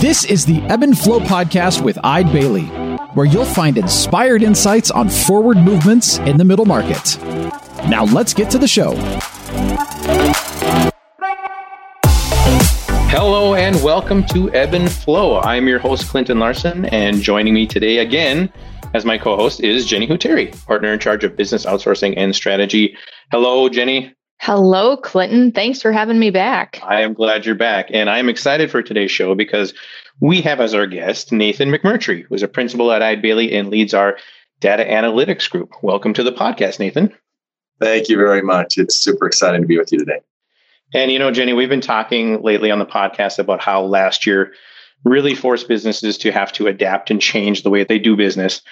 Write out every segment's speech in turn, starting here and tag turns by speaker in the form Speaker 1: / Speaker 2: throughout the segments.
Speaker 1: This is the Ebb and Flow podcast with Eide Bailly, where you'll find inspired insights on forward movements in the middle market. Now let's get to the show.
Speaker 2: Hello and welcome to Ebb and Flow. I'm your host, Clinton Larson, and joining me today again as my co host is Jenny Huteri, partner in charge of business outsourcing and strategy. Hello, Jenny.
Speaker 3: Hello, Clinton. Thanks for having me back.
Speaker 2: I am glad you're back. And I am excited for today's show because we have as our guest Nathan McMurtry, who's a principal at Eide Bailly and leads our data analytics group. Welcome to the podcast, Nathan.
Speaker 4: Thank you very much. It's super exciting to be with you today.
Speaker 2: And you know, Jenny, we've been talking lately on the podcast about how last year really forced businesses to have to adapt and change the way they do business.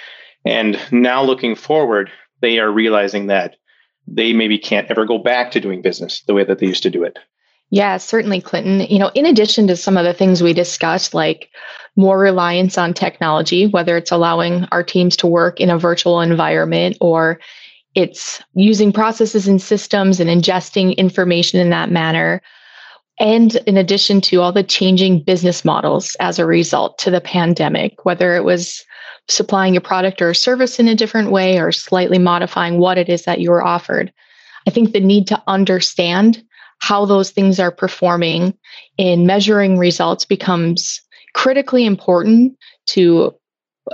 Speaker 2: And now looking forward, they are realizing that they maybe can't ever go back to doing business the way that they used to do it.
Speaker 3: Yeah, certainly, Clinton. You know, in addition to some of the things we discussed, like more reliance on technology, whether it's allowing our teams to work in a virtual environment or it's using processes and systems and ingesting information in that manner. And in addition to all the changing business models as a result to the pandemic, whether it was supplying a product or a service in a different way or slightly modifying what it is that you are offered. I think the need to understand how those things are performing in measuring results becomes critically important to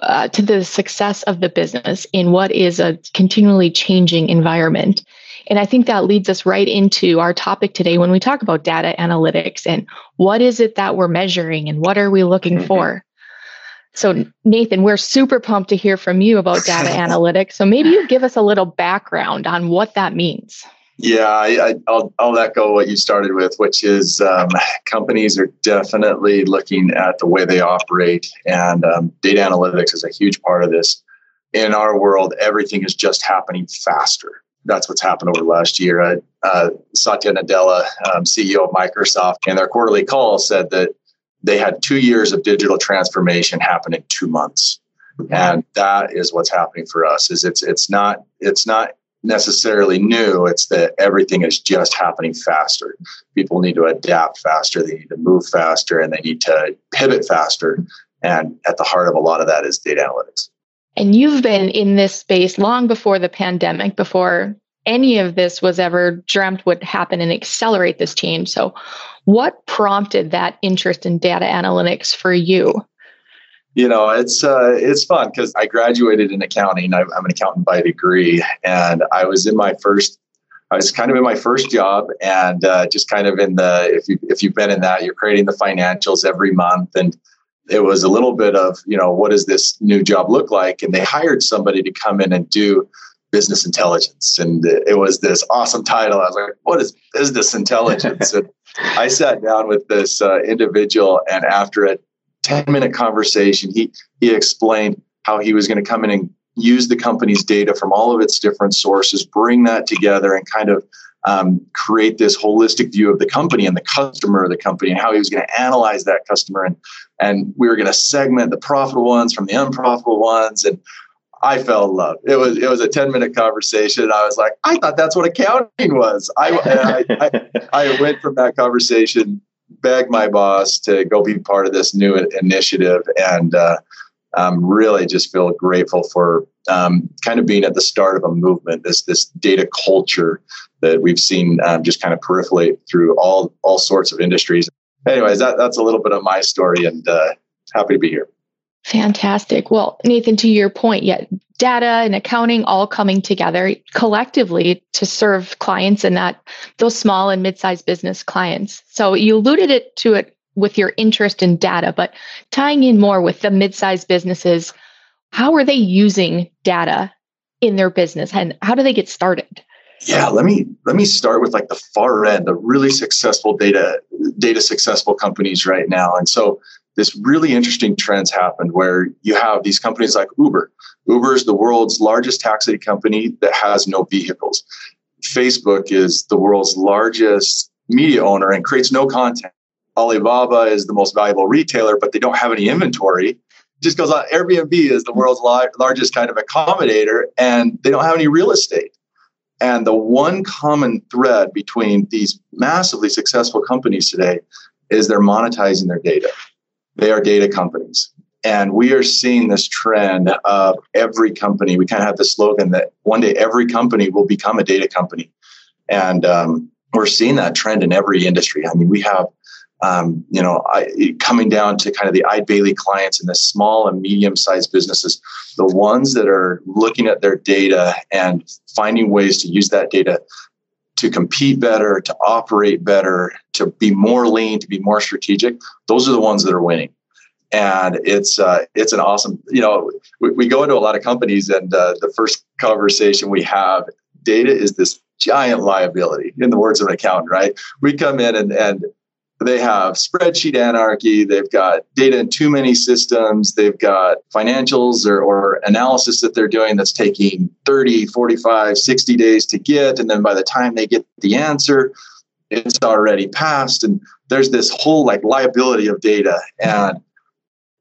Speaker 3: uh, to the success of the business in what is a continually changing environment. And I think that leads us right into our topic today when we talk about data analytics and what is it that we're measuring and what are we looking mm-hmm. for. So, Nathan, we're super pumped to hear from you about data analytics. So, maybe you give us a little background on what that means.
Speaker 4: Yeah, I, will I'll echo what you started with, which is um, companies are definitely looking at the way they operate, and um, data analytics is a huge part of this. In our world, everything is just happening faster. That's what's happened over the last year. Uh, uh, Satya Nadella, um, CEO of Microsoft, in their quarterly call said that they had two years of digital transformation happen in two months. And that is what's happening for us is it's it's not it's not necessarily new. It's that everything is just happening faster. People need to adapt faster. They need to move faster and they need to pivot faster. And at the heart of a lot of that is data analytics.
Speaker 3: And you've been in this space long before the pandemic before any of this was ever dreamt would happen and accelerate this change so what prompted that interest in data analytics for you?
Speaker 4: You know, it's uh, it's fun because I graduated in accounting. I'm, an accountant by degree, and I was in my first I was kind of in my first job and uh, just kind of in the if you if you've been in that you're creating the financials every month and it was a little bit of you know what does this new job look like and they hired somebody to come in and do business intelligence and it was this awesome title I was like what is business intelligence and I sat down with this uh, individual, and after a 10 minute conversation, he, he explained how he was going to come in and use the company's data from all of its different sources, bring that together, and kind of um, create this holistic view of the company and the customer of the company and how he was going to analyze that customer. And, and we were going to segment the profitable ones from the unprofitable ones. And I fell in love. It was it was a ten minute conversation. I was like, I thought that's what accounting was. I I, I, I, went from that conversation, begged my boss to go be part of this new initiative, and uh, um, really just feel grateful for um, kind of being at the start of a movement. This this data culture that we've seen um, just kind of peripherate through all all sorts of industries. Anyways, that, that's a little bit of my story, and uh, happy to be here.
Speaker 3: Fantastic. Well, Nathan, to your point, yet yeah, data and accounting all coming together collectively to serve clients and that those small and mid-sized business clients. So you alluded it to it with your interest in data, but tying in more with the mid-sized businesses, how are they using data in their business and how do they get started?
Speaker 4: Yeah, let me let me start with like the far end, the really successful data data successful companies right now. And so this really interesting trends happened where you have these companies like Uber. Uber is the world's largest taxi company that has no vehicles. Facebook is the world's largest media owner and creates no content. Alibaba is the most valuable retailer, but they don't have any inventory. Just goes on. Airbnb is the world's largest kind of accommodator, and they don't have any real estate. And the one common thread between these massively successful companies today is they're monetizing their data they are data companies. And we are seeing this trend of every company. We kind of have the slogan that one day every company will become a data company. And um, we're seeing that trend in every industry. I mean, we have, um, you know, I, coming down to kind of the Eide Bailly clients and the small and medium sized businesses, the ones that are looking at their data and finding ways to use that data to compete better, to operate better, to be more lean, to be more strategic. Those are the ones that are winning and it's uh, it's an awesome you know we, we, go into a lot of companies and uh, the first conversation we have data is this giant liability in the words of an accountant, right? We come in and, and they have spreadsheet anarchy. They've got data in too many systems. They've got financials or, or analysis that they're doing that's taking 30, 45, 60 days to get. And then by the time they get the answer, it's already passed. And there's this whole like liability of data. And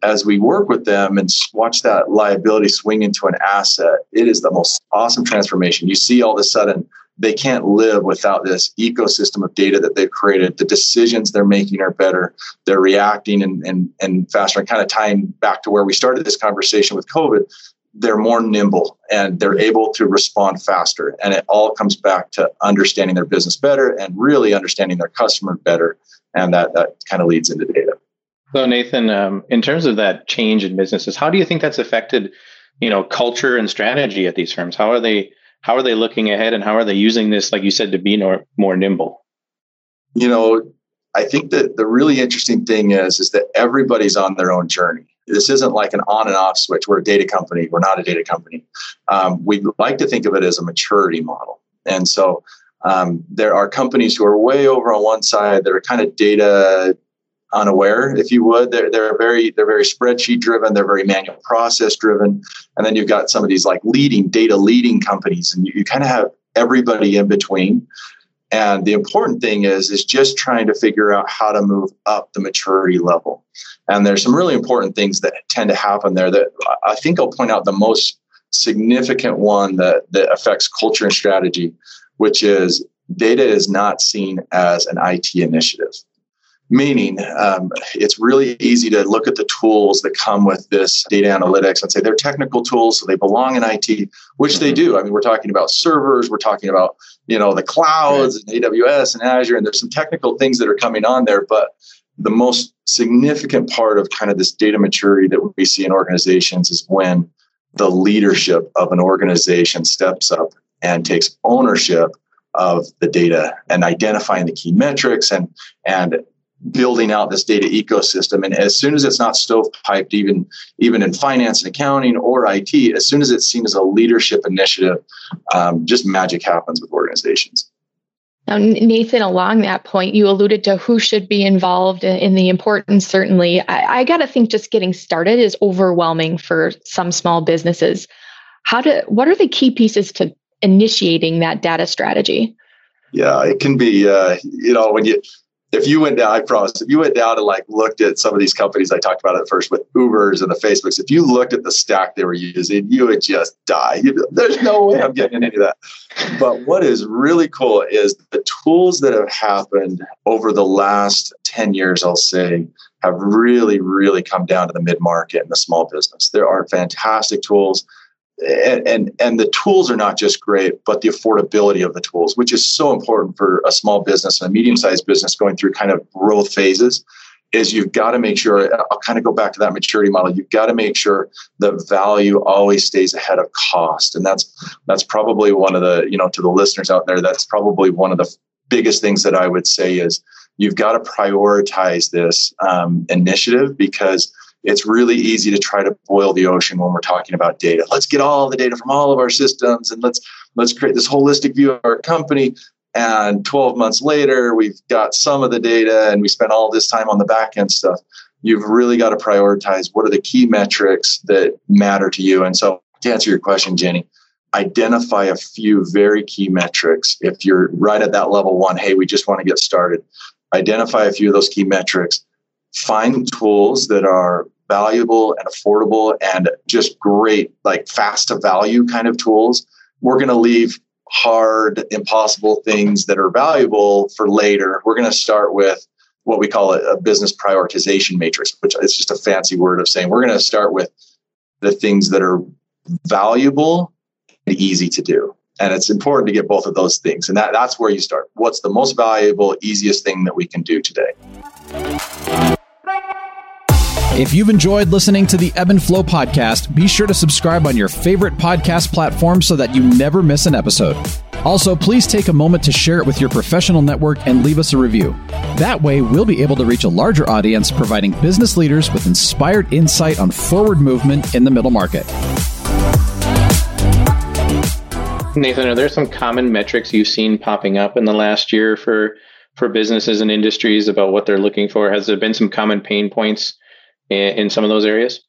Speaker 4: as we work with them and watch that liability swing into an asset, it is the most awesome transformation. You see all of a sudden they can't live without this ecosystem of data that they've created. The decisions they're making are better. They're reacting and, and, and faster. And kind of tying back to where we started this conversation with COVID, they're more nimble and they're able to respond faster. And it all comes back to understanding their business better and really understanding their customer better. And that, that kind of leads into data.
Speaker 2: So Nathan, um, in terms of that change in businesses, how do you think that's affected, you know, culture and strategy at these firms? How are they how are they looking ahead and how are they using this, like you said, to be more, more nimble?
Speaker 4: You know, I think that the really interesting thing is, is that everybody's on their own journey. This isn't like an on and off switch. We're a data company. We're not a data company. Um, we like to think of it as a maturity model. And so um, there are companies who are way over on one side that are kind of data unaware, if you would. They're they're very they're very spreadsheet driven. They're very manual process driven. And then you've got some of these like leading data leading companies, and you, you kind of have everybody in between. And the important thing is is just trying to figure out how to move up the maturity level. And there's some really important things that tend to happen there that I think I'll point out the most significant one that, that affects culture and strategy, which is data is not seen as an IT initiative. Meaning, um, it's really easy to look at the tools that come with this data analytics and say they're technical tools, so they belong in IT, which they mm-hmm. do. I mean, we're talking about servers, we're talking about you know the clouds and AWS and Azure, and there's some technical things that are coming on there. But the most significant part of kind of this data maturity that we see in organizations is when the leadership of an organization steps up and takes ownership of the data and identifying the key metrics and and building out this data ecosystem. And as soon as it's not stovepiped, even even in finance and accounting or IT, as soon as it's seen as a leadership initiative, um, just magic happens with organizations.
Speaker 3: Now, Nathan, along that point, you alluded to who should be involved in the importance. Certainly, I, I got to think just getting started is overwhelming for some small businesses. How do what are the key pieces to initiating that data strategy?
Speaker 4: Yeah, it can be. Uh, you know, when you if you went down, I promise, if you went down and like looked at some of these companies I talked about at first with Ubers and the Facebooks, if you looked at the stack they were using, you would just die. There's no way I'm getting any of that. But what is really cool is the tools that have happened over the last 10 years, I'll say, have really, really come down to the mid market and the small business. There are fantastic tools and, and and the tools are not just great, but the affordability of the tools, which is so important for a small business and a medium-sized business going through kind of growth phases, is you've got to make sure. I'll kind of go back to that maturity model. You've got to make sure the value always stays ahead of cost, and that's that's probably one of the you know to the listeners out there. That's probably one of the biggest things that I would say is you've got to prioritize this um, initiative because it's really easy to try to boil the ocean when we're talking about data. Let's get all the data from all of our systems and let's let's create this holistic view of our company. And 12 months later, we've got some of the data and we spent all this time on the back end stuff. You've really got to prioritize what are the key metrics that matter to you. And so to answer your question, Jenny, identify a few very key metrics. If you're right at that level one, hey, we just want to get started. Identify a few of those key metrics find tools that are valuable and affordable and just great, like fast to value kind of tools. We're going to leave hard, impossible things that are valuable for later. We're going to start with what we call a, a business prioritization matrix, which is just a fancy word of saying we're going to start with the things that are valuable and easy to do. And it's important to get both of those things. And that, that's where you start. What's the most valuable, easiest thing that we can do today?
Speaker 1: If you've enjoyed listening to the Ebb and Flow podcast, be sure to subscribe on your favorite podcast platform so that you never miss an episode. Also, please take a moment to share it with your professional network and leave us a review. That way, we'll be able to reach a larger audience, providing business leaders with inspired insight on forward movement in the middle market.
Speaker 2: Nathan, are there some common metrics you've seen popping up in the last year for for businesses and industries about what they're looking for? Has there been some common pain points in, in some of those areas?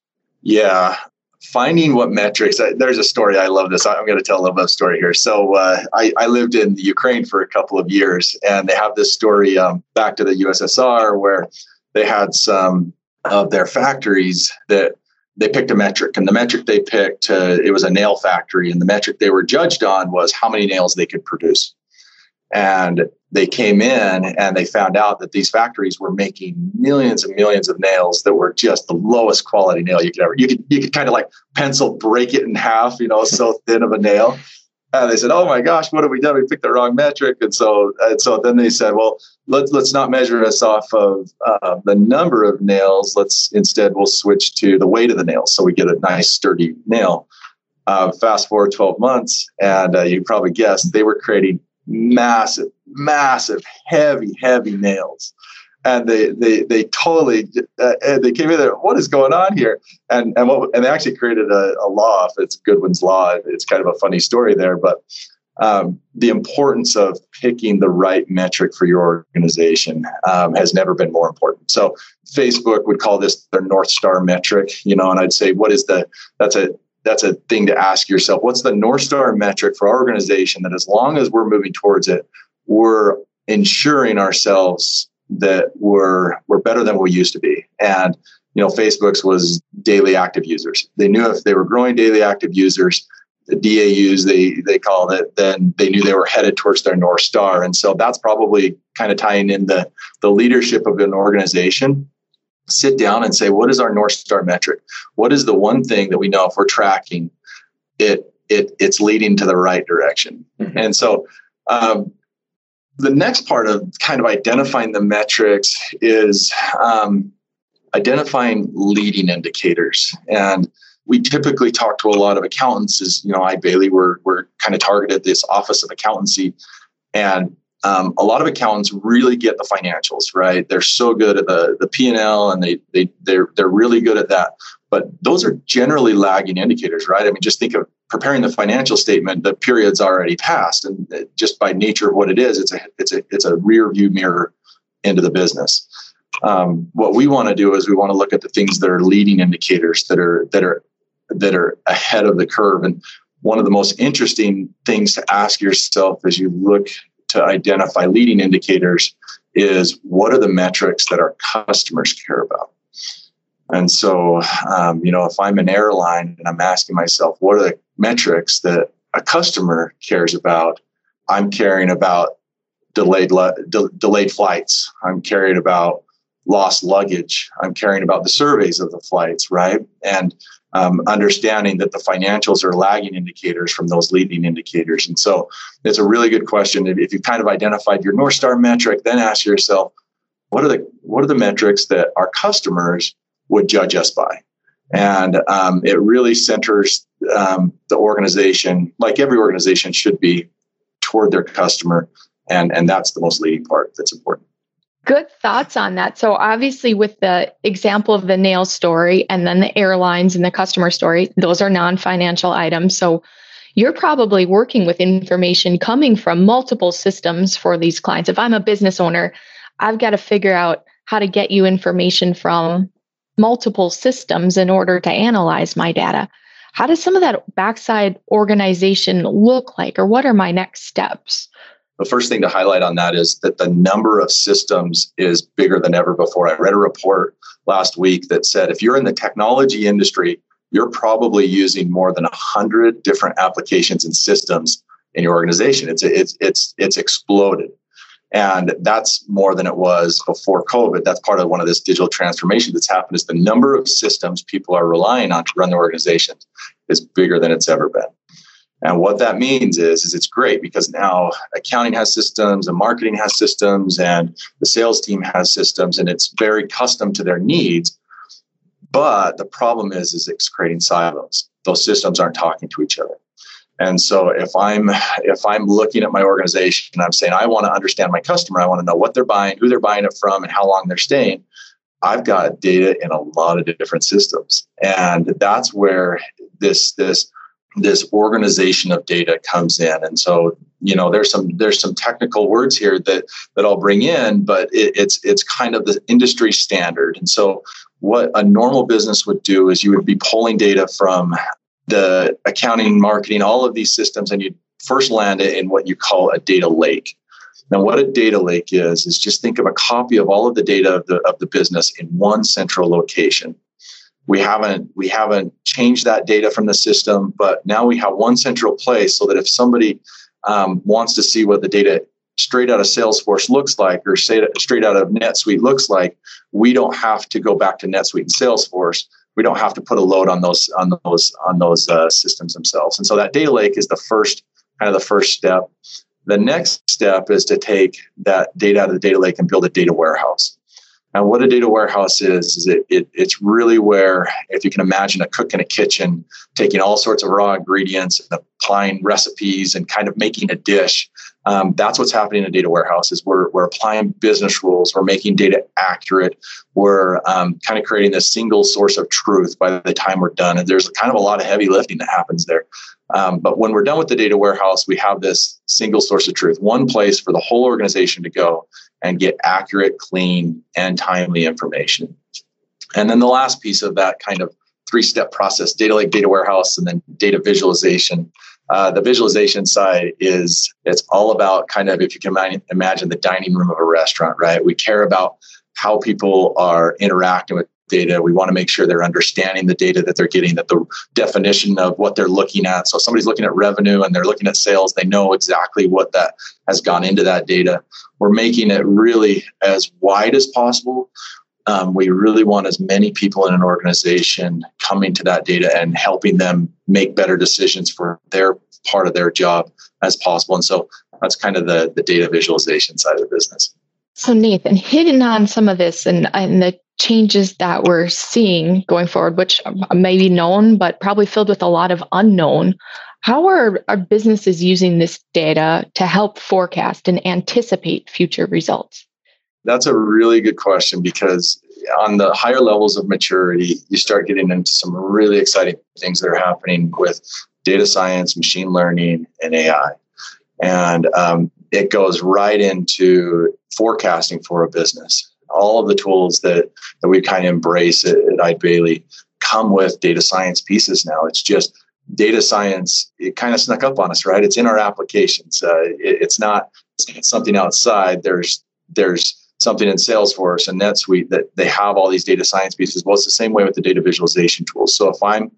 Speaker 4: Yeah, finding what metrics. there's a story. I love this. I'm going to tell a little bit of story here. So uh, I, I, lived in Ukraine for a couple of years, and they have this story um, back to the USSR where they had some of their factories that they picked a metric, and the metric they picked uh, it was a nail factory, and the metric they were judged on was how many nails they could produce. And they came in and they found out that these factories were making millions and millions of nails that were just the lowest quality nail you could ever. You could you could kind of like pencil break it in half, you know, so thin of a nail. And they said, "Oh my gosh, what have we done? We picked the wrong metric." And so, and so then they said, "Well, let's let's not measure us off of uh, the number of nails. Let's instead we'll switch to the weight of the nails, so we get a nice sturdy nail." Uh, fast forward 12 months, and uh, you probably guessed they were creating massive, massive, heavy, heavy nails. And they they they totally uh, they came in there. What is going on here? And and what and they actually created a, a law. It's Goodwin's law. It's kind of a funny story there, but um, the importance of picking the right metric for your organization um, has never been more important. So Facebook would call this their North Star metric, you know, and I'd say, what is the, that's a, that's a thing to ask yourself. What's the North Star metric for our organization that as long as we're moving towards it, we're ensuring ourselves that we're we're better than we used to be. And you know, Facebook's was daily active users. They knew if they were growing daily active users, the DAUs they they called it, then they knew they were headed towards their North Star. And so that's probably kind of tying in the the leadership of an organization sit down and say, what is our North Star metric? What is the one thing that we know if we're tracking, it it it's leading to the right direction. Mm-hmm. And so um, the next part of kind of identifying the metrics is um, identifying leading indicators. And we typically talk to a lot of accountants as you know, I Bailly, we're, we're kind of targeted this office of accountancy. And um, a lot of accountants really get the financials right? They're so good at the the p&l and they, they they're, they're really good at that. But those are generally lagging indicators right? I mean just think of preparing the financial statement the period's already passed. And just by nature of what it is it's a it's a it's a rear view mirror into the business. Um, what we want to do is we want to look at the things that are leading indicators that are that are that are ahead of the curve. And one of the most interesting things to ask yourself as you look to identify leading indicators is what are the metrics that our customers care about? And so, um, you know, if I'm an airline and I'm asking myself, what are the metrics that a customer cares about? I'm caring about delayed de- delayed flights. I'm caring about lost luggage. I'm caring about the surveys of the flights, right? And um, understanding that the financials are lagging indicators from those leading indicators. And so it's a really good question. If you've kind of identified your North Star metric, then ask yourself, what are the what are the metrics that our customers would judge us by? And um, it really centers um, the organization, like every organization should be, toward their customer, and and that's the most leading part that's important.
Speaker 3: Good thoughts on that. So, obviously, with the example of the nail story and then the airlines and the customer story, those are non financial items. So, you're probably working with information coming from multiple systems for these clients. If I'm a business owner, I've got to figure out how to get you information from multiple systems in order to analyze my data. How does some of that backside organization look like, or what are my next steps?
Speaker 4: The first thing to highlight on that is that the number of systems is bigger than ever before. I read a report last week that said if you're in the technology industry, you're probably using more than 100 different applications and systems in your organization. It's it's it's it's exploded. And that's more than it was before COVID. That's part of one of this digital transformation that's happened is the number of systems people are relying on to run their organizations is bigger than it's ever been. And what that means is, is it's great because now accounting has systems and marketing has systems and the sales team has systems and it's very custom to their needs. But the problem is, is it's creating silos. Those systems aren't talking to each other. And so if I'm if I'm looking at my organization and I'm saying I want to understand my customer, I want to know what they're buying, who they're buying it from, and how long they're staying. I've got data in a lot of different systems, and that's where this this this organization of data comes in. And so you know there's some there's some technical words here that that i'll bring in but it, it's it's kind of the industry standard. And so what a normal business would do is you would be pulling data from the accounting marketing all of these systems and you'd first land it in what you call a data lake. Now what a data lake is is just think of a copy of all of the data of the, of the business in one central location we haven't we haven't changed that data from the system but now we have one central place so that if somebody um, wants to see what the data straight out of salesforce looks like or straight out of netsuite looks like we don't have to go back to netsuite and salesforce. We don't have to put a load on those on those on those uh, systems themselves. And so that data lake is the first kind of the first step. The next step is to take that data out of the data lake and build a data warehouse and what a data warehouse is, is it, it, it's really where, if you can imagine a cook in a kitchen taking all sorts of raw ingredients and applying recipes and kind of making a dish. Um, that's what's happening in a data warehouse is we're, we're applying business rules. We're making data accurate. We're um, kind of creating this single source of truth by the time we're done. And there's kind of a lot of heavy lifting that happens there. Um, but when we're done with the data warehouse, we have this single source of truth, one place for the whole organization to go and get accurate, clean, and timely information. And then the last piece of that kind of three step process data lake, data warehouse, and then data visualization. Uh, the visualization side is it's all about kind of if you can imagine the dining room of a restaurant, right? We care about how people are interacting with data. We want to make sure they're understanding the data that they're getting, that the definition of what they're looking at. So, somebody's looking at revenue and they're looking at sales, they know exactly what that has gone into that data. We're making it really as wide as possible. Um, we really want as many people in an organization coming to that data and helping them make better decisions for their part of their job as possible. And so that's kind of the, the data visualization side of the business.
Speaker 3: So Nathan, hitting on some of this and, and the changes that we're seeing going forward, which may be known, but probably filled with a lot of unknown. How are our businesses using this data to help forecast and anticipate future results?
Speaker 4: That's a really good question because on the higher levels of maturity, you start getting into some really exciting things that are happening with data science, machine learning, and AI. And um, it goes right into forecasting for a business all of the tools that that we kind of embrace at, at Eide Bailly come with data science pieces now. It's just data science. It kind of snuck up on us, right? It's in our applications. Uh, it, it's not it's something outside. There's there's something in Salesforce and NetSuite that they have all these data science pieces. Well, it's the same way with the data visualization tools. So if I'm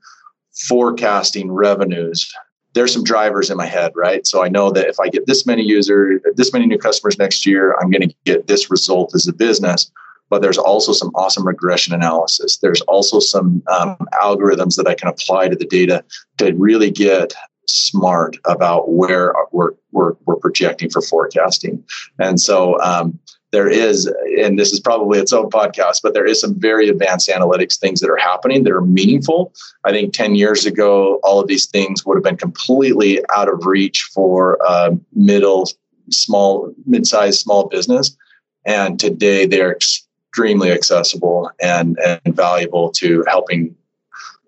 Speaker 4: forecasting revenues there's some drivers in my head, right? So I know that if I get this many users, this many new customers next year, I'm going to get this result as a business. But there's also some awesome regression analysis. There's also some um, algorithms that I can apply to the data to really get smart about where we're, we're, we're projecting for forecasting. And so um, there is, and this is probably its own podcast, but there is some very advanced analytics things that are happening that are meaningful. I think 10 years ago, all of these things would have been completely out of reach for a middle, small, mid-sized small business. And today they're extremely accessible and, and valuable to helping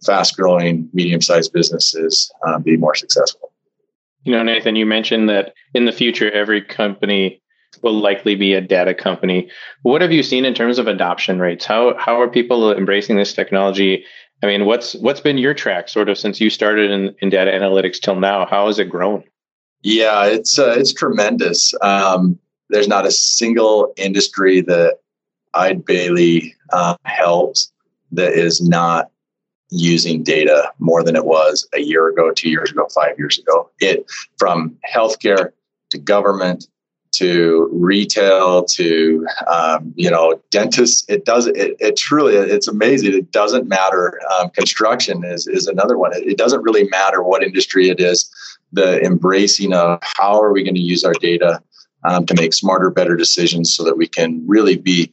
Speaker 4: fast growing, medium sized businesses um, be more successful.
Speaker 2: You know, Nathan, you mentioned that in the future, every company will likely be a data company. What have you seen in terms of adoption rates? How how are people embracing this technology? I mean, what's what's been your track sort of since you started in, in data analytics till now? How has it grown?
Speaker 4: Yeah, it's uh, it's tremendous. Um, there's not a single industry that Eide Bailly uh, helps that is not using data more than it was a year ago, two years ago, five years ago. It from healthcare to government to retail to um, you know dentists. It does it, it truly it's amazing. It doesn't matter. Um, construction is is another one. It, it doesn't really matter what industry it is. The embracing of how are we going to use our data um, to make smarter, better decisions so that we can really be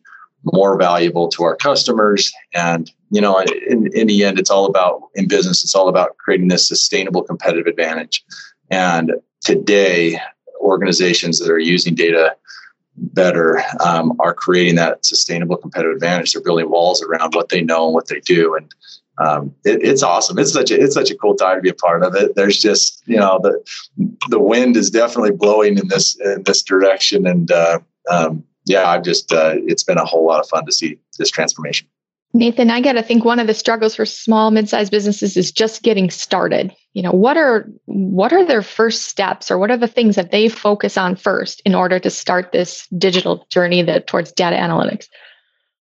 Speaker 4: more valuable to our customers. And, you know, in, in the end, it's all about in business, it's all about creating this sustainable competitive advantage. And today, organizations that are using data better um, are creating that sustainable competitive advantage. They're building walls around what they know and what they do. And um, it, it's awesome. It's such a it's such a cool time to be a part of it. There's just you know the the wind is definitely blowing in this in this direction, and uh, um, yeah, I've just uh, it's been a whole lot of fun to see this transformation.
Speaker 3: Nathan, I got to think one of the struggles for small mid-sized businesses is just getting started. You know, what are what are their first steps or what are the things that they focus on first in order to start this digital journey that towards data analytics?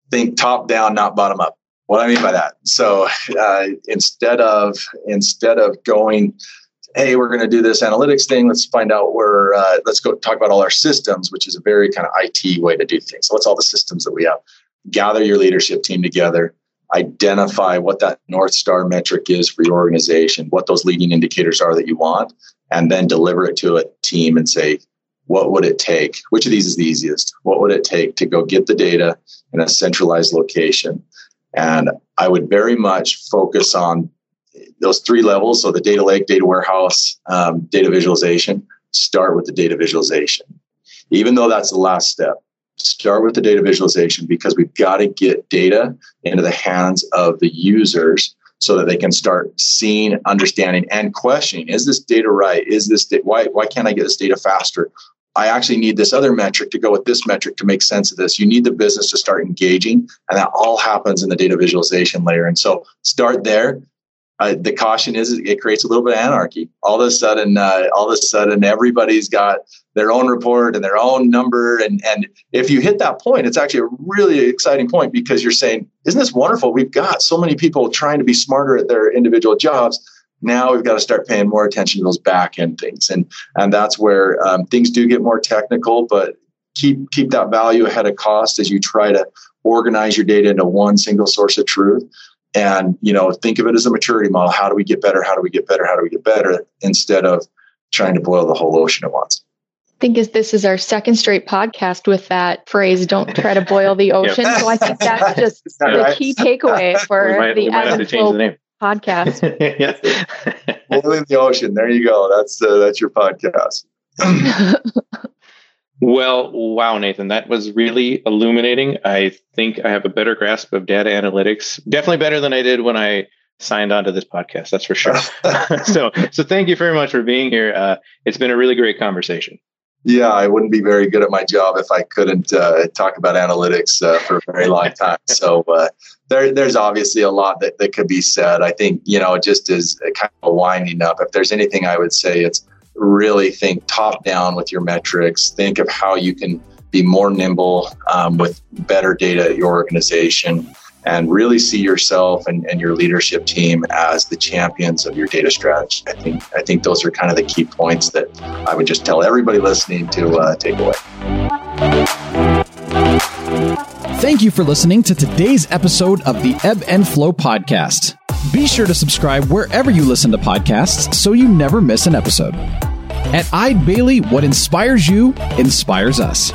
Speaker 4: Think top down, not bottom up. What I mean by that. So uh, instead of instead of going hey, we're going to do this analytics thing. Let's find out where, uh, let's go talk about all our systems, which is a very kind of IT way to do things. So, what's all the systems that we have? Gather your leadership team together, identify what that North Star metric is for your organization, what those leading indicators are that you want, and then deliver it to a team and say, what would it take? Which of these is the easiest? What would it take to go get the data in a centralized location? And I would very much focus on those three levels so the data lake data warehouse um, data visualization start with the data visualization even though that's the last step start with the data visualization because we've got to get data into the hands of the users so that they can start seeing understanding and questioning is this data right is this da- why why can't i get this data faster I actually need this other metric to go with this metric to make sense of this. You need the business to start engaging, and that all happens in the data visualization layer. And so start there uh, the caution is it creates a little bit of anarchy. All of a sudden, uh, all of a sudden, everybody's got their own report and their own number. And and if you hit that point, it's actually a really exciting point because you're saying, "Isn't this wonderful? We've got so many people trying to be smarter at their individual jobs." Now we've got to start paying more attention to those back end things, and and that's where um, things do get more technical. But keep keep that value ahead of cost as you try to organize your data into one single source of truth and you know think of it as a maturity model. How do we get better? How do we get better? How do we get better? Instead of trying to boil the whole ocean at once.
Speaker 3: I think is this is our second straight podcast with that phrase don't try to boil the ocean. Yep. so i think that's just the right? key takeaway for might, the ebb and flow the podcast.
Speaker 4: Boiling the ocean. There you go. That's uh, that's your podcast
Speaker 2: Well, wow, Nathan, that was really illuminating. I think I have a better grasp of data analytics, definitely better than I did when I signed on to this podcast. That's for sure. so, so thank you very much for being here. Uh, it's been a really great conversation.
Speaker 4: Yeah, I wouldn't be very good at my job if I couldn't uh, talk about analytics uh, for a very long time. So uh, there, there's obviously a lot that, that could be said. I think you know, just as kind of a winding up, if there's anything I would say, it's really think top down with your metrics. Think of how you can be more nimble um, with better data at your organization and really see yourself and, and your leadership team as the champions of your data strategy. I think I think those are kind of the key points that I would just tell everybody listening to uh, take away.
Speaker 1: Thank you for listening to today's episode of the Ebb and Flow podcast. Be sure to subscribe wherever you listen to podcasts so you never miss an episode. At Eide Bailly, what inspires you inspires us.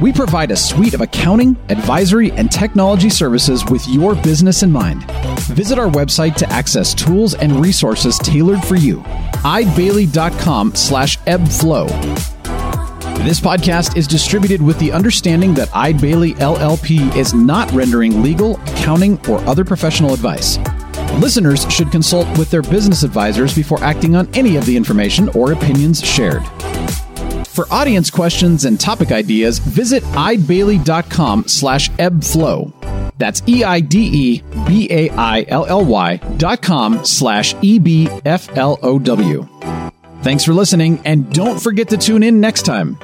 Speaker 1: We provide a suite of accounting, advisory, and technology services with your business in mind. Visit our website to access tools and resources tailored for you. eidebailly.com slash ebbflow. This podcast is distributed with the understanding that Eide Bailly LLP is not rendering legal, accounting, or other professional advice. Listeners should consult with their business advisors before acting on any of the information or opinions shared. For audience questions and topic ideas, visit eidebailly.com slash ebbflow. That's E-I-D-E-B-A-I-L-L-Y dot com slash E-B-F-L-O-W. Thanks for listening, and don't forget to tune in next time.